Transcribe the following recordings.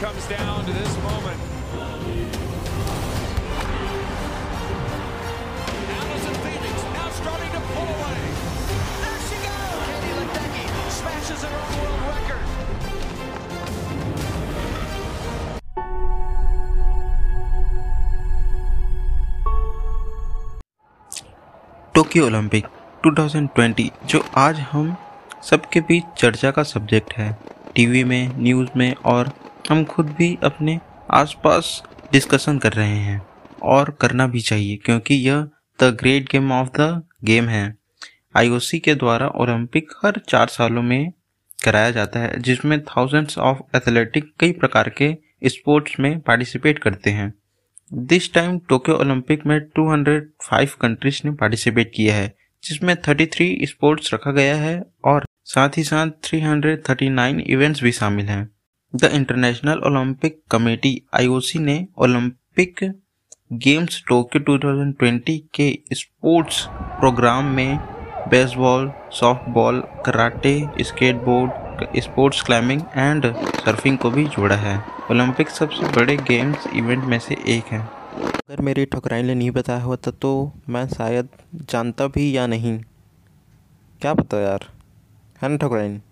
comes down to this moment. Allison Phoenix now starting to pull away. There she goes! Katie Ledecky smashes her own world record. Tokyo Olympic 2020 जो आज हम सबके बीच चर्चा का subject है TV में news में और हम खुद भी अपने आसपास डिस्कशन कर रहे हैं और करना भी चाहिए, क्योंकि यह the great game of the game है। आईओसी के द्वारा ओलंपिक हर चार सालों में कराया जाता है, जिसमें थाउजेंड्स ऑफ़ एथलेटिक कई प्रकार के स्पोर्ट्स में पार्टिसिपेट करते हैं। दिस टाइम टोक्यो ओलंपिक में 205 कंट्रीज़ ने पार्टिसिपेट किया है, जिसमें 33 स्पोर्ट्स रखा गया है और साथ ही साथ 339 इवेंट्स भी शामिल हैं। The International Olympic Committee IOC ने ओलंपिक गेम्स टोक्यो 2020 के स्पोर्ट्स प्रोग्राम में baseball softball karate skateboard sports climbing and surfing को भी जोड़ा है। ओलंपिक सबसे बड़े गेम्स इवेंट में से एक है। अगर मेरी ठुकराइन ने नहीं बताया होता तो मैं शायद जानता भी या नहीं। क्या पता यार? है ना ठुकराइन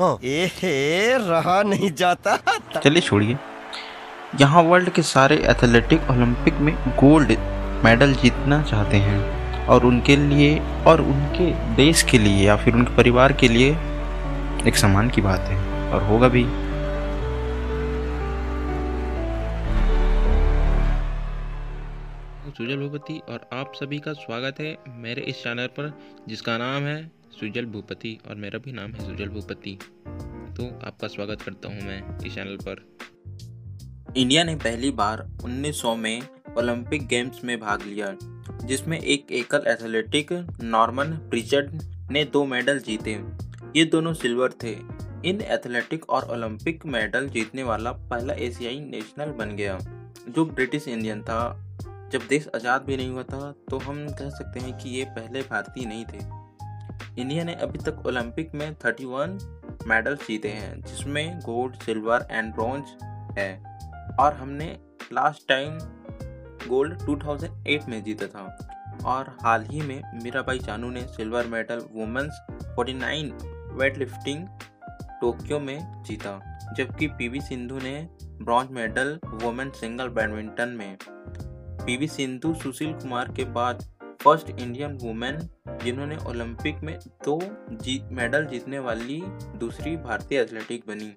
एहे रहा नहीं जाता। चलिए छोड़िए। यहाँ वर्ल्ड के सारे एथलेटिक ओलंपिक में गोल्ड मेडल जीतना चाहते हैं। और उनके लिए और उनके देश के लिए या फिर उनके परिवार के लिए एक सम्मान की बात है। और होगा भी। सुजल भूपति और आप सभी का स्वागत है मेरे इस चैनल पर जिसका नाम है सुजल भूपति और मेरा भी नाम है सुजल भूपति। तो आपका स्वागत करता हूँ मैं इस चैनल पर। इंडिया ने पहली बार 1900 में ओलंपिक गेम्स में भाग लिया, जिसमें एक एकल एथलेटिक नॉर्मन प्रिचर्ड ने दो मेडल जीते। ये दोनों सिल्वर थे। इन एथलेटिक और ओलंपिक मेडल जीतने वाला पहला एशियाई नेशनल बन गया, जो ब्रिटिश इंडियन था। जब देश आज़ाद भी नहीं हुआ था तो हम कह सकते हैं कि ये पहले भारतीय नहीं थे। इंडिया ने अभी तक ओलंपिक में 31 मेडल जीते हैं, जिसमें गोल्ड, सिल्वर एंड ब्रॉन्ज है। और हमने लास्ट टाइम गोल्ड 2008 में जीता था। और हाल ही में मीराबाई चानू ने silver medal women's 49 weightlifting Tokyo में जीता, जबकि पीवी सिंधु ने bronze medal women single badminton में। पीवी सिंधु सुशील कुमार के बाद फ़र्स्ट इंडियन वुमेन जिन्होंने ओलंपिक में दो जीत मेडल जीतने वाली दूसरी भारतीय एथलेटिक बनी।